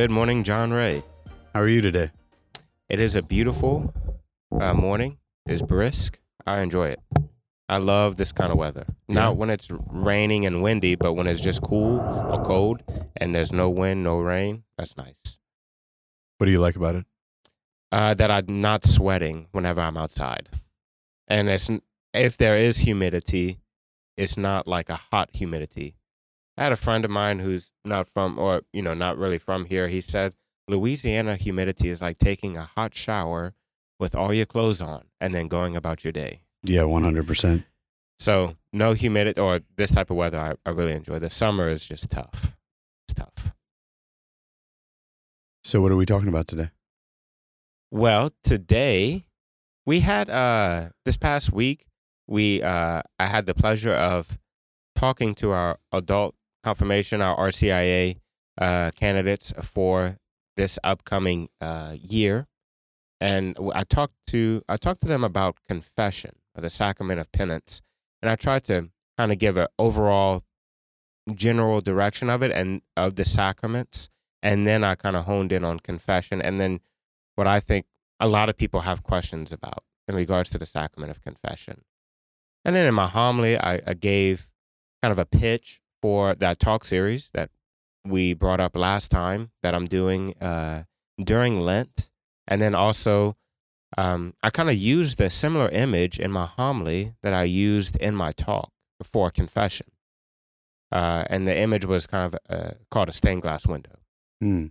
Good morning, John Ray. How are you today? It is a beautiful uh, morning. It's brisk. I enjoy it. I love this kind of weather. Yeah. Not when it's raining and windy, but when it's just cool or cold and there's no wind, no rain. That's nice. What do you like about it? Uh, that I'm not sweating whenever I'm outside, and it's if there is humidity, it's not like a hot humidity. I had a friend of mine who's not from, or you know, not really from here. He said Louisiana humidity is like taking a hot shower with all your clothes on and then going about your day. Yeah, 100%. So no humidity or this type of weather, I, I really enjoy. The summer is just tough. It's tough. So, what are we talking about today? Well, today we had uh this past week we uh I had the pleasure of talking to our adult confirmation, our RCIA uh candidates for this upcoming uh year. And I talked to I talked to them about confession or the sacrament of penance. And I tried to kind of give an overall general direction of it and of the sacraments. And then I kind of honed in on confession and then what I think a lot of people have questions about in regards to the sacrament of confession. And then in my homily, I, I gave kind of a pitch for that talk series that we brought up last time that I'm doing uh, during Lent. And then also, um, I kind of used the similar image in my homily that I used in my talk for confession. Uh, and the image was kind of uh, called a stained glass window. Hmm.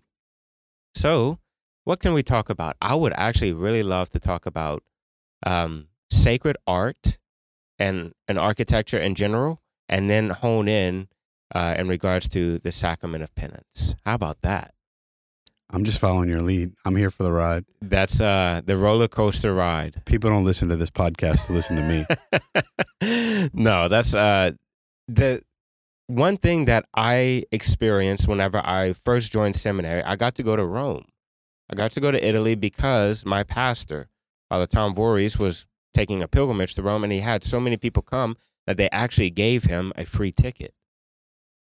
So, what can we talk about? I would actually really love to talk about um, sacred art and and architecture in general, and then hone in uh, in regards to the sacrament of penance. How about that? I'm just following your lead. I'm here for the ride. That's uh, the roller coaster ride. People don't listen to this podcast to listen to me. no, that's uh, the one thing that I experienced whenever I first joined seminary. I got to go to Rome. I got to go to Italy because my pastor, Father Tom Voorhees, was taking a pilgrimage to Rome, and he had so many people come that they actually gave him a free ticket.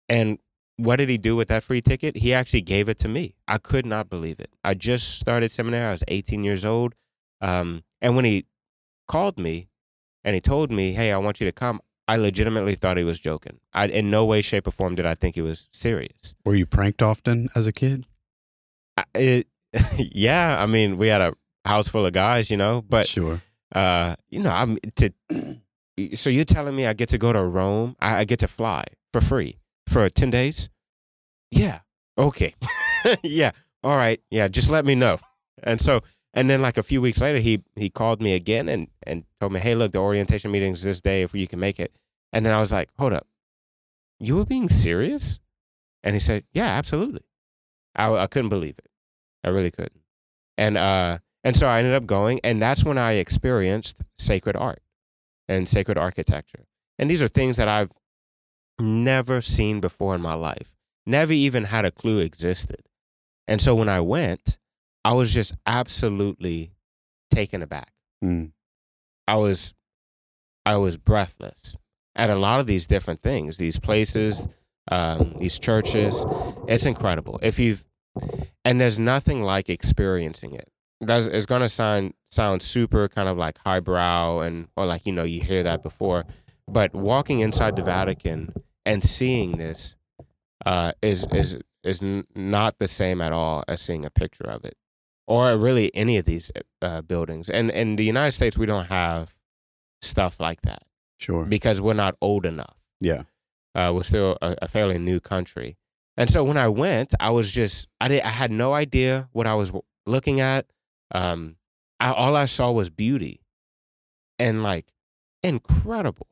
And what did he do with that free ticket? He actually gave it to me. I could not believe it. I just started seminary. I was 18 years old. Um, and when he called me and he told me, "Hey, I want you to come," I legitimately thought he was joking. I, in no way, shape, or form did I think he was serious. Were you pranked often as a kid? I, it, yeah, I mean, we had a house full of guys, you know, but sure. uh, you know, I'm to. So you're telling me I get to go to Rome? I, I get to fly for free for ten days? Yeah. Okay. yeah. All right. Yeah. Just let me know. And so, and then like a few weeks later, he he called me again and and told me, hey, look, the orientation meeting's this day if you can make it. And then I was like, hold up, you were being serious? And he said, yeah, absolutely. I I couldn't believe it. I really couldn't. And uh and so I ended up going, and that's when I experienced sacred art and sacred architecture. And these are things that I've never seen before in my life, never even had a clue existed. And so when I went, I was just absolutely taken aback. Hmm. I was I was breathless at a lot of these different things, these places, um, these churches. It's incredible. If you've and there's nothing like experiencing it. That's it's gonna sound sound super kind of like highbrow and or like you know you hear that before, but walking inside the Vatican and seeing this uh, is is is not the same at all as seeing a picture of it, or really any of these uh, buildings. And in the United States, we don't have stuff like that Sure. because we're not old enough. Yeah. Uh, we're still a, a fairly new country. And so when I went, I was just I did I had no idea what I was looking at. Um, I, all I saw was beauty, and like incredible,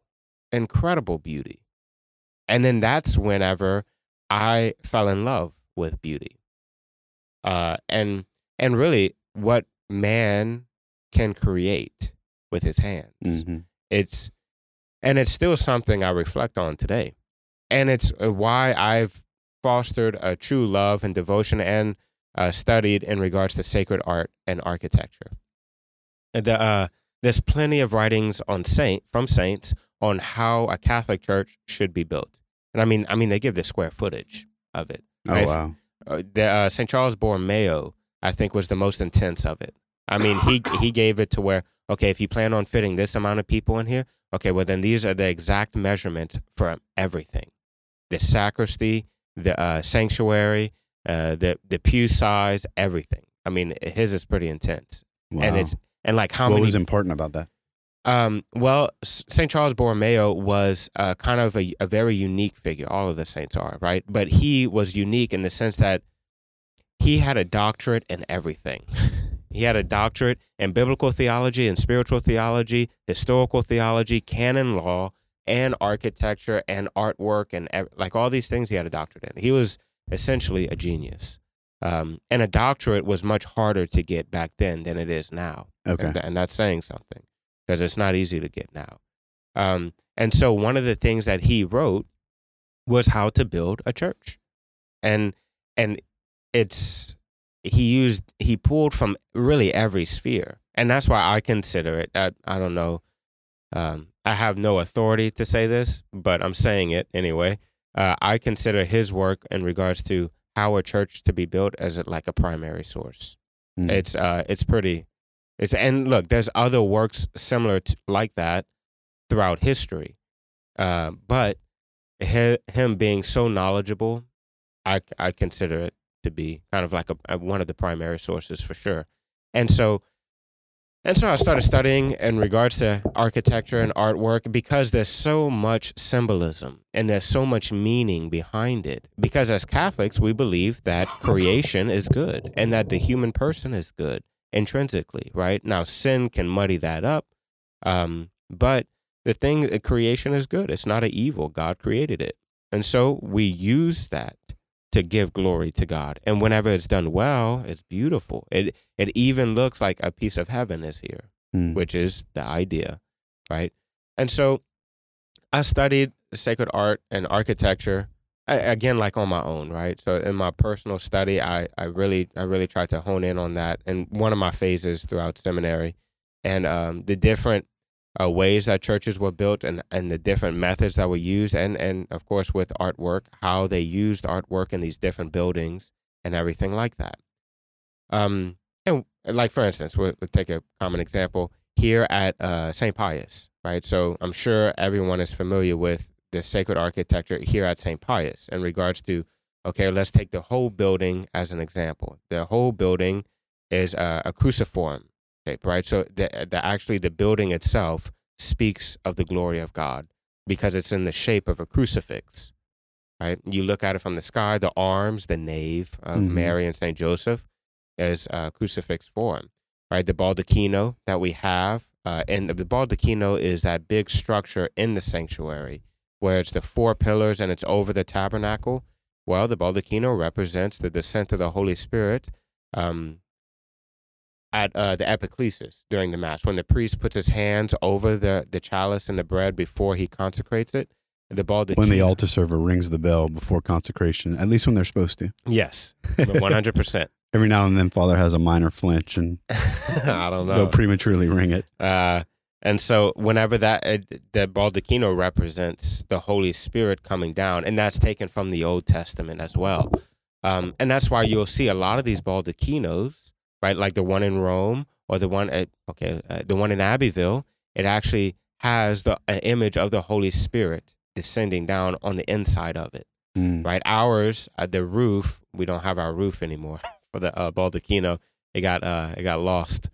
incredible beauty. And then that's whenever I fell in love with beauty. Uh, and and really, what man can create with his hands hmm it's and it's still something I reflect on today. And it's uh, why I've fostered a true love and devotion and uh, studied in regards to sacred art and architecture. The, uh, there's plenty of writings on saint from saints on how a Catholic church should be built. And I mean, I mean, they give the square footage of it. Oh Right. wow. uh, the uh, St. Charles Borromeo, I think, was the most intense of it. I mean, he he gave it to where okay, if you plan on fitting this amount of people in here, okay, well then these are the exact measurements for everything: the sacristy, the uh, sanctuary, uh, the the pew size, everything. I mean, his is pretty intense, Wow. and it's and like how many what many was important about that? Um, well, St. Charles Borromeo was uh, kind of a, a very unique figure. All of the saints are, right? But he was unique in the sense that he had a doctorate in everything. he had a doctorate in biblical theology and spiritual theology, historical theology, canon law, and architecture and artwork and ev- like all these things he had a doctorate in. He was essentially a genius. Um, and a doctorate was much harder to get back then than it is now. Okay. And, th- and that's saying something because it's not easy to get now. Um, and so one of the things that he wrote was how to build a church, and and it's he used he pulled from really every sphere, and that's why I consider it. I, I don't know. Um, I have no authority to say this, but I'm saying it anyway. Uh, I consider his work in regards to how a church to be built as a, like a primary source. Mm. It's uh, it's pretty. It's and look, there's other works similar to, like that throughout history, uh, but hi, him being so knowledgeable, I I consider it to be kind of like a one of the primary sources for sure. And so, and so I started studying in regards to architecture and artwork because there's so much symbolism and there's so much meaning behind it. Because as Catholics, we believe that creation is good and that the human person is good intrinsically, right? Now, sin can muddy that up, um, but the thing, uh, creation is good. It's not an evil. God created it. And so we use that to give glory to God. And whenever it's done well, it's beautiful. It it even looks like a piece of heaven is here, Mm. which is the idea, right? And so I studied sacred art and architecture Again like on my own, right? So in my personal study, I I really I really tried to hone in on that in one of my phases throughout seminary. And um, the different uh, ways that churches were built and, and the different methods that were used and, and of course with artwork how they used artwork in these different buildings and everything like that. Um, and like for instance we'll, we'll take a common example. Here at uh, st pius right? So i'm sure everyone is familiar with the sacred architecture here at st pius in regards to okay let's take the whole building as an example the whole building is uh, a cruciform shape, right? So the, the actually the building itself speaks of the glory of God because it's in the shape of a crucifix, right? You look at it from the sky, the arms, the nave of Mhm. Mary and Saint Joseph is a crucifix form, right? The baldacchino that we have, uh, and the baldacchino is that big structure in the sanctuary where it's the four pillars and it's over the tabernacle. Well, the baldacchino represents the descent of the Holy Spirit. Um, at uh, the epiclesis during the mass when the priest puts his hands over the, the chalice and the bread before he consecrates it the baldacchino when the altar server rings the bell before consecration, at least when they're supposed to. yes 100% Every now and then, Father has a minor flinch and i don't know. they'll prematurely ring it. uh, and so whenever that uh, the baldacchino represents the holy spirit coming down and that's taken from the old testament as well. Um, and that's why you'll see a lot of these baldacchinos right like the one in rome or the one at okay uh, the one in abbeville it actually has the an image of the holy spirit descending down on the inside of it Mm. right? Ours uh, the roof we don't have our roof anymore for the uh, baldacchino. It got uh it got lost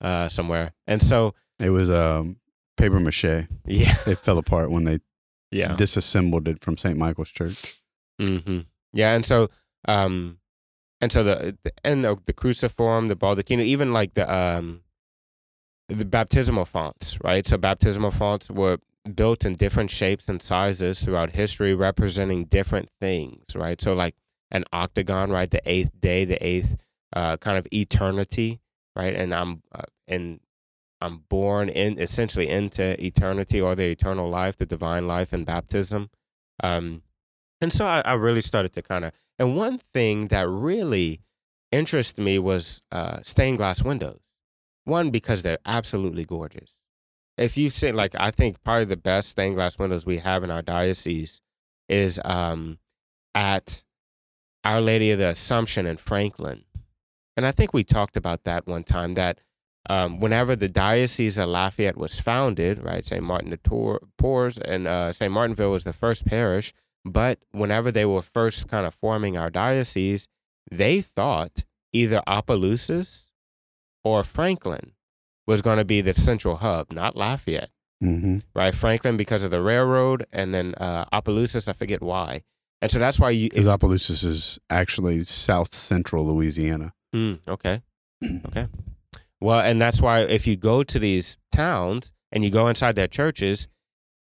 uh somewhere. And so It was um, paper mache. yeah It fell apart when they yeah disassembled it from St. Michael's Church. hmm Yeah, and so, um, and so the and the, the cruciform, the baldacchino, even like the um, the baptismal fonts, right? So baptismal fonts were built in different shapes and sizes throughout history, representing different things, right? So like an octagon, right? The eighth day, the eighth uh, kind of eternity, right? And I'm uh, and I'm born in essentially into eternity or the eternal life, the divine life in baptism. Um, and so I, I really started to kind of, and one thing that really interested me was uh, stained glass windows. One, because they're absolutely gorgeous. If you see, like, I think probably the best stained glass windows we have in our diocese is um, at Our Lady of the Assumption in Franklin. And I think we talked about that one time that um, whenever the Diocese of Lafayette was founded, right, St. Martin de Tours, and uh, St. Martinville was the first parish, but whenever they were first kind of forming our diocese, they thought either Opelousas or Franklin was going to be the central hub, not Lafayette, Mm-hmm. right? Franklin because of the railroad, and then uh, Opelousas, I forget why. And so that's why you. Because Opelousas is actually south central Louisiana. Mm, okay. Okay. Well, and that's why if you go to these towns and you go inside their churches,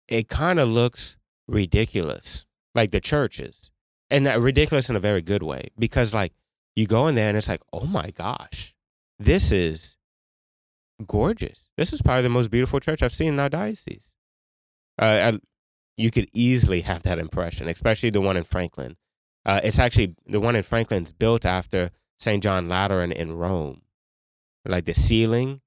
it kind of looks ridiculous, like the churches, and that ridiculous in a very good way because like you go in there and it's like, oh my gosh, this is gorgeous. This is probably the most beautiful church I've seen in our diocese. Uh, I, you could easily have that impression, especially the one in Franklin. Uh, it's actually the one in Franklin's built after St. John Lateran in Rome. Like the ceiling,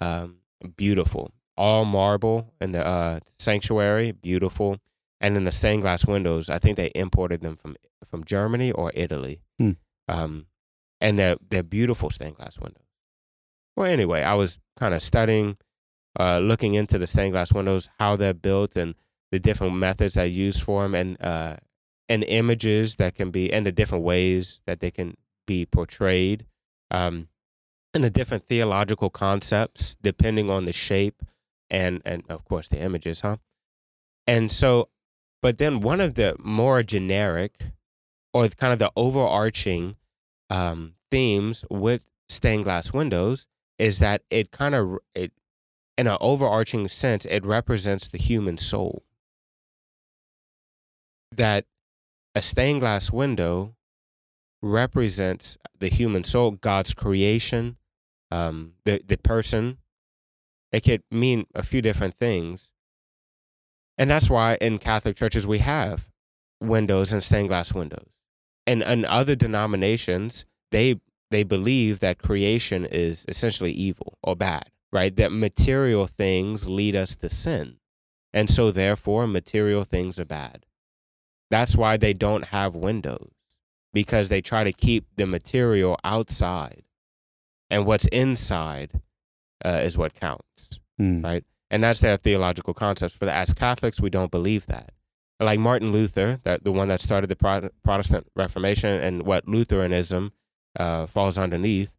um, beautiful. All marble in the uh, sanctuary, beautiful. And then the stained glass windows, I think they imported them from from Germany or Italy. Hmm. Um, and they're, they're beautiful stained glass windows. Well, anyway, I was kind of studying, uh, looking into the stained glass windows, how they're built, and the different methods I use for them, and uh, and images that can be, and the different ways that they can be portrayed, um, and the different theological concepts depending on the shape and and of course the images, huh? And so, but then one of the more generic, or kind of the overarching um, themes with stained glass windows is that it kind of it in an overarching sense it represents the human soul that a stained glass window represents the human soul god's creation um, the, the person it could mean a few different things and that's why in catholic churches we have windows and stained glass windows and in other denominations they they believe that creation is essentially evil or bad, right? That material things lead us to sin. And so, therefore, material things are bad. That's why they don't have windows, because they try to keep the material outside. And what's inside uh, is what counts, Mm. right? And that's their theological concepts. But as Catholics, we don't believe that. Like Martin Luther, that the one that started the Pro- Protestant Reformation and what Lutheranism uh, falls underneath.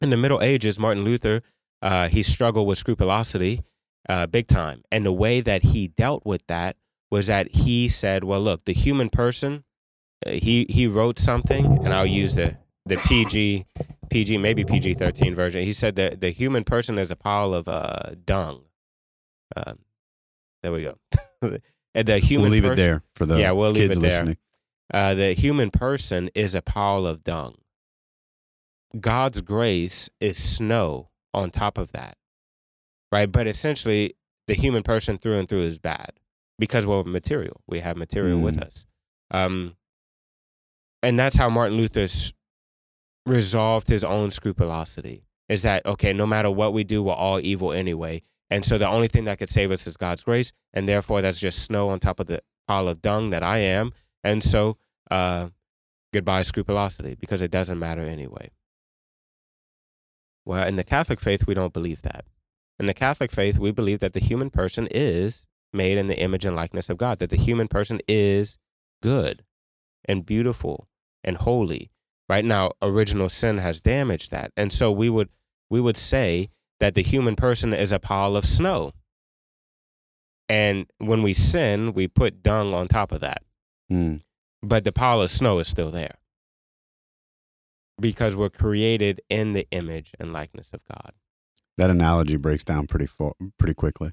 In the Middle Ages, Martin Luther, uh, he struggled with scrupulosity uh, big time. And the way that he dealt with that was that he said, well, look, the human person, uh, he, he wrote something, and I'll use the, the PG, PG, maybe PG 13 version. He said that the human person is a pile of uh, dung. Um, there we go. and the human We'll leave it there for the Yeah, we'll leave kids it there. listening. uh, the human person is a pile of dung. God's grace is snow on top of that, right? But essentially, the human person through and through is bad because we're material. We have material with Mm. us. Um, and that's how Martin Luther s- resolved his own scrupulosity is that, okay, no matter what we do, we're all evil anyway. And so the only thing that could save us is God's grace. And therefore, that's just snow on top of the pile of dung that I am. And so, uh, goodbye scrupulosity because it doesn't matter anyway. Well, in the Catholic faith, we don't believe that. In the Catholic faith, we believe that the human person is made in the image and likeness of God, that the human person is good and beautiful and holy. Right now, original sin has damaged that. And so we would we would say that the human person is a pile of snow. And when we sin, we put dung on top of that Mm. but the pile of snow is still there because we're created in the image and likeness of God. That analogy breaks down pretty fo- pretty quickly.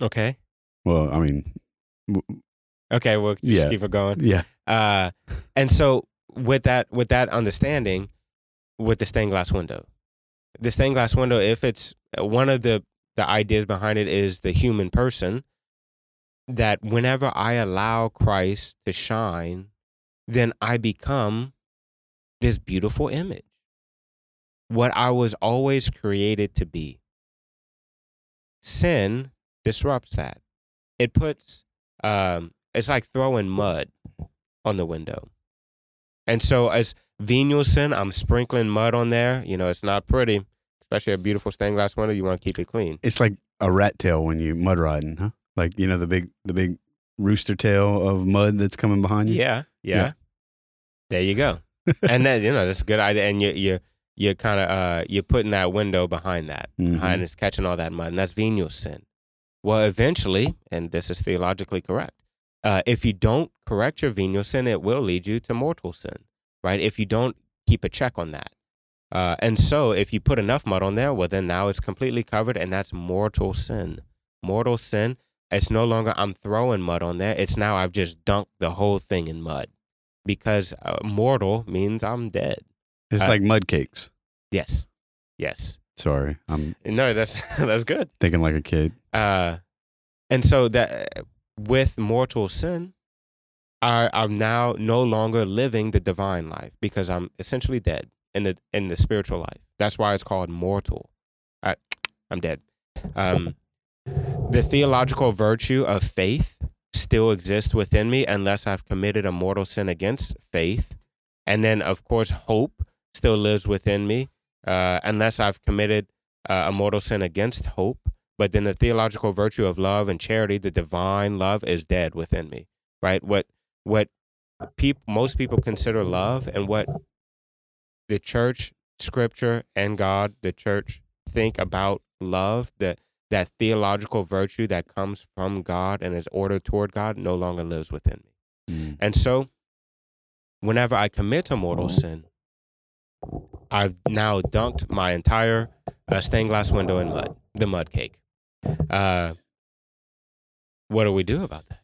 Okay. Well, I mean, w- Okay, we'll just Yeah. keep it going. yeah. Uh, and so with that with that understanding, with the stained glass window, the stained glass window, if it's one of the the ideas behind it is the human person, that whenever I allow Christ to shine, then I become this beautiful image, what I was always created to be. Sin disrupts that. It puts, um, it's like throwing mud on the window. And so as venial sin, I'm sprinkling mud on there. You know, it's not pretty, especially a beautiful stained glass window. You want to keep it clean. It's like a rat tail when you mud riding, huh? Like you know the big the big rooster tail of mud that's coming behind you. Yeah, yeah. Yeah. There you go. and then you know that's a good idea. And you you you're kind of uh you're putting that window behind that, Mhm. behind it's catching all that mud, and that's venial sin. Well, eventually, and this is theologically correct. Uh, if you don't correct your venial sin, it will lead you to mortal sin, right? If you don't keep a check on that. Uh, and so, if you put enough mud on there, well, then now it's completely covered, and that's mortal sin. Mortal sin. It's no longer I'm throwing mud on there. It's now I've just dunked the whole thing in mud, because uh, mortal means I'm dead. It's Uh, like mud cakes. Yes, yes. Sorry, I'm No, that's that's good. thinking like a kid. Uh, and so that with mortal sin, I'm now no longer living the divine life because I'm essentially dead in the in the spiritual life. That's why it's called mortal. I, I'm dead. Um, the theological virtue of faith still exists within me unless I've committed a mortal sin against faith, and then of course hope still lives within me uh, unless I've committed uh, a mortal sin against hope. But then the theological virtue of love and charity, the divine love, is dead within me. Right? What what peop, most people consider love, and what the church, Scripture, and God, the church, think about love, that that theological virtue that comes from God and is ordered toward God, no longer lives within me. Mm. And so, whenever I commit a mortal sin, I've now dunked my entire uh, stained glass window in mud, the mud cake. Uh, what do we do about that?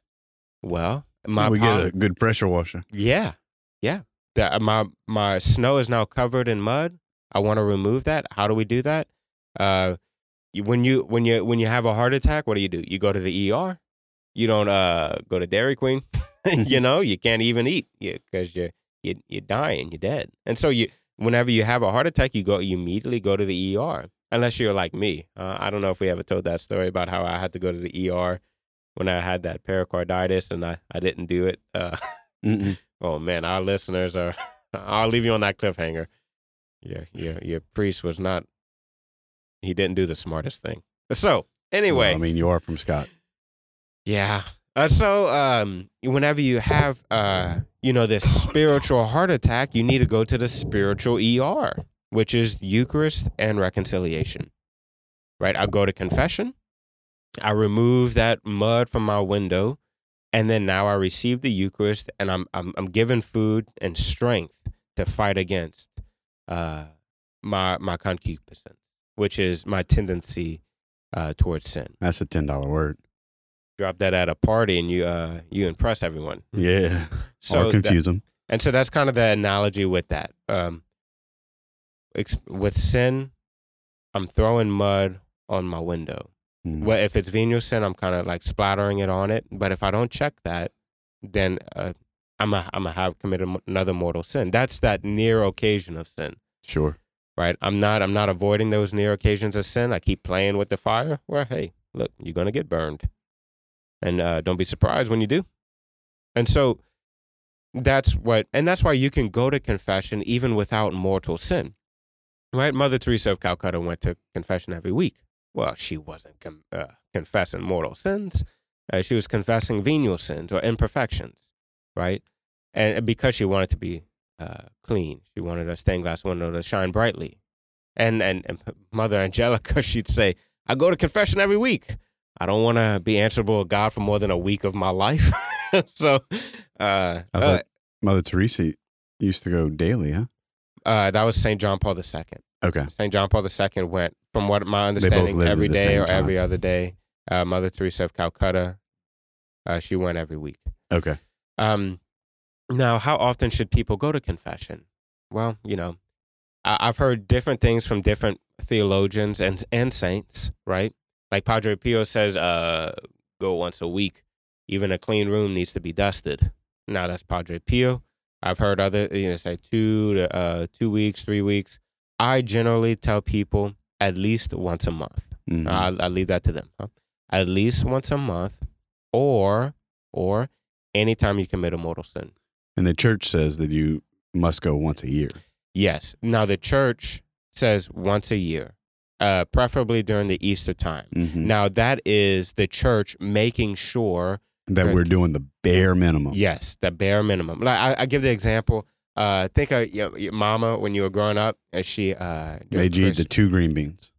Well, my we get a good pressure washer. yeah, yeah. The, my my snow is now covered in mud. I want to remove that. How do we do that? Uh, you, when you when you when you have a heart attack, what do you do? You go to the ER. You don't uh go to Dairy Queen. you know, you can't even eat because you're you, you're dying. You're dead. And so you whenever you have a heart attack, you go you immediately go to the ER. Unless you're like me. Uh, I don't know if we ever told that story about how I had to go to the ER when I had that pericarditis and I, I didn't do it. Uh, Oh man, our listeners are. I'll leave you on that cliffhanger. Yeah, your your priest was not. He didn't do the smartest thing. So anyway, Well, I mean, you are from Scott. yeah. Uh, so um, whenever you have uh, you know, this spiritual heart attack, you need to go to the spiritual ER, which is Eucharist and reconciliation. Right? I go to confession. I remove that mud from my window, and then now I receive the Eucharist, and I'm I'm, I'm given food and strength to fight against uh, my my concupiscence, which is my tendency uh, towards sin. That's a ten dollar word. Drop that at a party, and you uh, you impress everyone. Yeah, So or that- confuse them. and so that's kind of the analogy with that. Um, ex- with sin, I'm throwing mud on my window. Mm. Well, if it's venial sin, I'm kind of like splattering it on it. But if I don't check that, then uh, I'm a, I'm a have committed another mortal sin. That's that near occasion of sin, Sure. right? I'm not I'm not avoiding those near occasions of sin. I keep playing with the fire. Well, hey, look, you're gonna get burned, and uh, don't be surprised when you do. And so that's what, and that's why you can go to confession even without mortal sin, right? Mother Teresa of Calcutta went to confession every week. Well, she wasn't com- uh, confessing mortal sins; uh, she was confessing venial sins or imperfections, right? And because she wanted to be uh, clean, she wanted a stained glass window to shine brightly. And and, and Mother Angelica, she'd say, "I go to confession every week. I don't want to be answerable to God for more than a week of my life." so, uh, I uh, thought Mother Teresa used to go daily, huh? Uh, that was Saint John Paul II. Okay. St. John Paul II went, from what my understanding, every day or time. every other day. Uh, Mother Teresa of Calcutta, uh, she went every week. Okay. Um, now, how often should people go to confession? Well, you know, I- I've heard different things from different theologians and and saints, right? Like Padre Pio says, uh, go once a week. Even a clean room needs to be dusted. Now that's Padre Pio. I've heard other, you know, say two to uh, two weeks, three weeks. I generally tell people at least once a month. Mhm. I'll, I'll leave that to them. Huh? At least once a month, or or anytime you commit a mortal sin. and the church says that you must go once a year. Yes. Now the church says once a year, uh, preferably during the Easter time. hmm Now that is the church making sure, that we're doing the bare minimum. yes, the bare minimum. Like I, I give the example. Uh, think of your, your mama when you were growing up, and she uh, Made you eat the two green beans.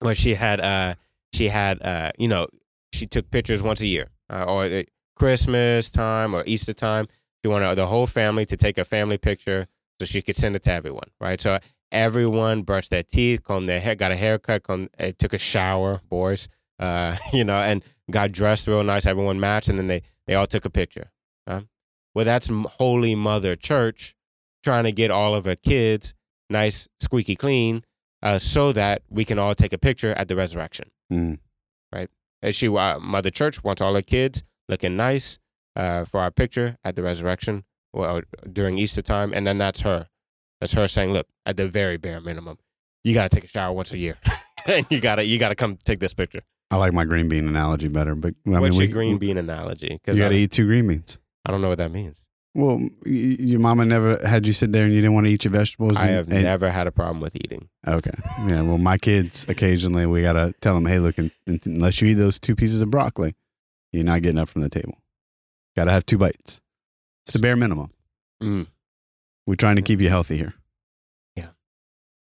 where she had uh she had uh you know she took pictures once a year uh, or Christmas time or Easter time. She wanted the whole family to take a family picture so she could send it to everyone, right? So everyone brushed their teeth, combed their hair, got a haircut, combed, uh, took a shower, boys, uh, you know, and got dressed real nice. Everyone matched, and then they they all took a picture. Huh? Well, that's Holy Mother Church trying to get all of her kids nice, squeaky clean, uh, so that we can all take a picture at the resurrection. Mm. As she, uh, Mother Church wants all her kids looking nice uh, for our picture at the resurrection well, during Easter time, and then that's her. That's her saying, "Look, at the very bare minimum, you got to take a shower once a year, and you gotta you gotta come take this picture." I like my green bean analogy better, but I What's mean, your we, green bean analogy? Because You got to eat two green beans. I don't know what that means. Well, y- your mama never had you sit there and you didn't want to eat your vegetables. I and- have and- never had a problem with eating. Okay. Yeah. Well, my kids occasionally we gotta tell them, hey, look, un- un- unless you eat those two pieces of broccoli, you're not getting up from the table. Got to have two bites. It's the bare minimum. Mm. We're trying to keep you healthy here. Yeah.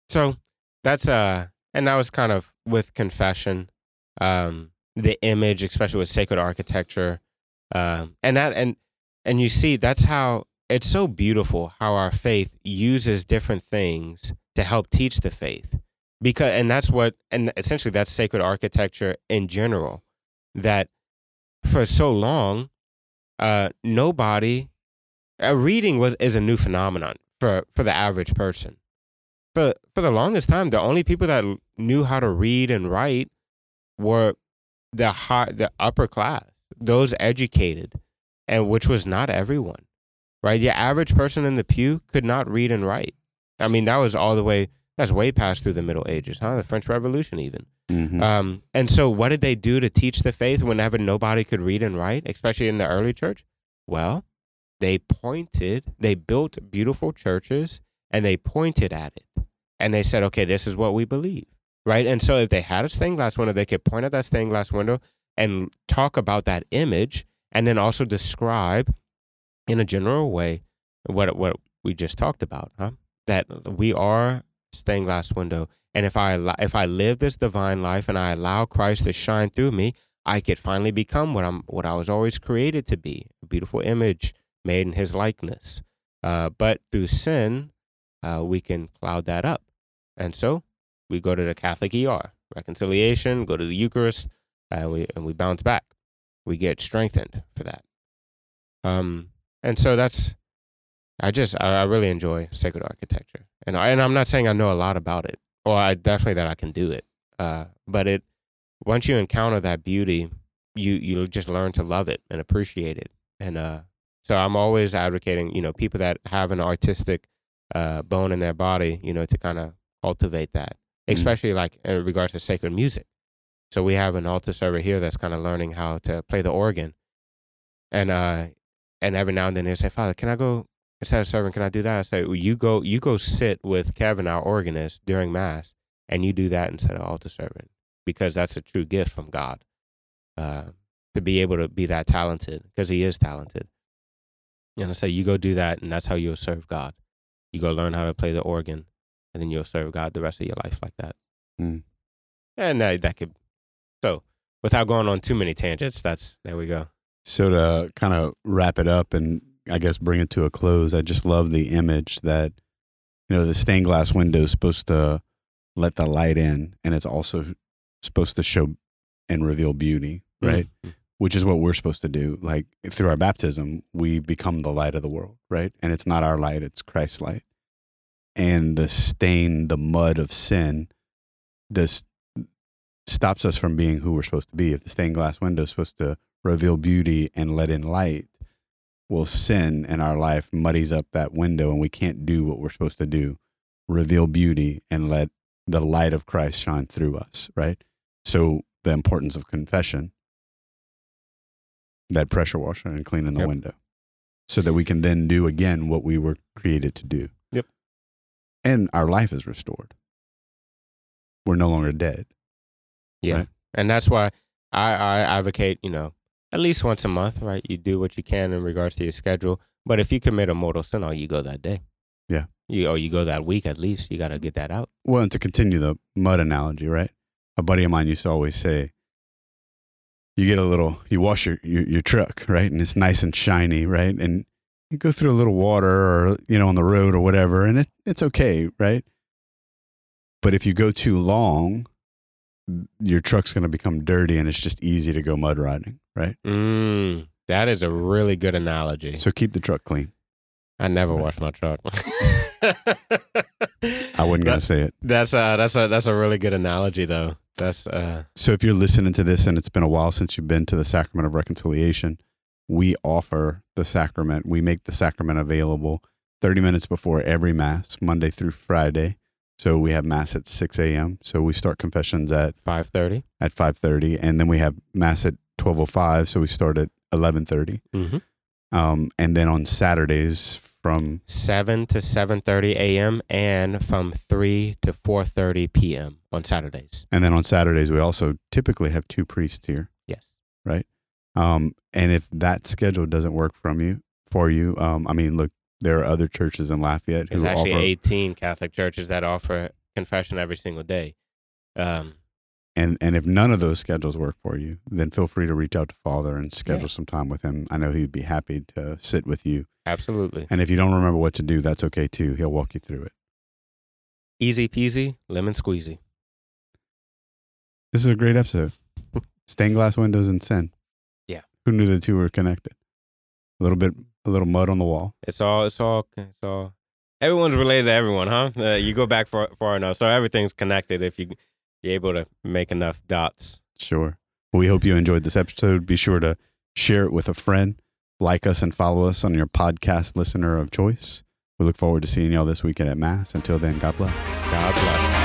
So that's uh, and that was kind of with confession, um, the image, especially with sacred architecture, um, and that and and you see that's how it's so beautiful how our faith uses different things to help teach the faith. Because and that's what and essentially that's sacred architecture in general that for so long uh nobody uh, reading was is a new phenomenon for for the average person. For for the longest time, the only people that knew how to read and write were the high, the upper class, those educated, and which was not everyone, right? The average person in the pew could not read and write. I mean, that was all the way. That's way past through the Middle Ages, huh? The French Revolution, even. Mhm. Um, and so, what did they do to teach the faith whenever nobody could read and write, especially in the early church? Well, they pointed, they built beautiful churches and they pointed at it. And they said, okay, this is what we believe, right? And so, if they had a stained glass window, they could point at that stained glass window and talk about that image and then also describe in a general way what, what we just talked about, huh? That we are stained glass window and if I if I live this divine life and I allow Christ to shine through me, I could finally become what I'm what I was always created to be, a beautiful image made in His likeness. Uh, but through sin, uh, we can cloud that up, and so we go to the Catholic ER, reconciliation, go to the Eucharist, and we and we bounce back. We get strengthened for that. Um, and so that's I just I, I really enjoy sacred architecture, and I, and I'm not saying I know a lot about it, or I definitely that I can do it. Uh, but it once you encounter that beauty, you you just learn to love it and appreciate it. And uh, so I'm always advocating, you know, people that have an artistic uh, bone in their body, you know, to kind of cultivate that, Mm. especially like in regards to sacred music. So we have an altar server here that's kind of learning how to play the organ, and uh, and every now and then he'll say, "Father, can I go instead of serving? Can I do that?" I say, well, "You go, you go sit with Kevin, our organist, during mass, and you do that instead of altar serving, because that's a true gift from God, uh, to be able to be that talented, because He is talented." And I say, "You go do that, and that's how you'll serve God. You go learn how to play the organ, and then you'll serve God the rest of your life like that." Mm. And that, that could, so without going on too many tangents, that's there we go. So to kind of wrap it up and I guess bring it to a close, I just love the image that you know the stained glass window is supposed to let the light in, and it's also supposed to show and reveal beauty, right? Mhm. Which is what we're supposed to do. Like through our baptism, we become the light of the world, right? And it's not our light; it's Christ's light. And the stain, the mud of sin, this stops us from being who we're supposed to be. If the stained glass window is supposed to reveal beauty and let in light, well, sin in our life muddies up that window and we can't do what we're supposed to do reveal beauty and let the light of Christ shine through us, right? So, the importance of confession, that pressure washer and cleaning the Yep. window, so that we can then do again what we were created to do. And our life is restored. We're no longer dead. Yeah. Right. And that's why I, I advocate, you know, at least once a month, right? You do what you can in regards to your schedule. But if you commit a mortal sin, oh, you go that day. Yeah. You or you go that week at least. You got to get that out. Well, and to continue the mud analogy, right? A buddy of mine used to always say, you get a little, you wash your, your, your truck, right? And it's nice and shiny, right? And you go through a little water or, you know, on the road or whatever, and it, it's okay, right? But if you go too long, your truck's going to become dirty and it's just easy to go mud riding, right? Mm, that is a really good analogy. So keep the truck clean. I never Right. wash my truck. I wasn't going to say it. That's a that's a that's a really good analogy though. That's uh So if you're listening to this and it's been a while since you've been to the sacrament of reconciliation, we offer the sacrament. We make the sacrament available 30 minutes before every mass, Monday through Friday. So we have mass at 6 a.m. So we start confessions at five thirty. at 5:30, and then we have mass at 12:05. So we start at 11:30. Mm-hmm. Um, and then on Saturdays from Seven to seven thirty a.m. and from three to four thirty p.m. on Saturdays. and then on Saturdays we also typically have two priests here. Yes. Um, and if that schedule doesn't work from you for you, um, I mean, look, there are other churches in Lafayette There's who actually offer, 18 Catholic churches that offer confession every single day. Um, and and if none of those schedules work for you, then feel free to reach out to Father and schedule Yeah. some time with him. I know he'd be happy to sit with you. absolutely. And if you don't remember what to do, that's okay too. He'll walk you through it. Easy peasy, lemon squeezy. This is a great episode. Stained glass windows and sin. Who knew the two were connected? A little bit, a little mud on the wall. It's all, it's all, it's all. Everyone's related to everyone, huh? Uh, you go back far, far enough, so everything's connected. If you you're able to make enough dots. Sure. We hope you enjoyed this episode. Be sure to share it with a friend, like us, and follow us on your podcast listener of choice. We look forward to seeing y'all this weekend at Mass. Until then, God bless. God bless.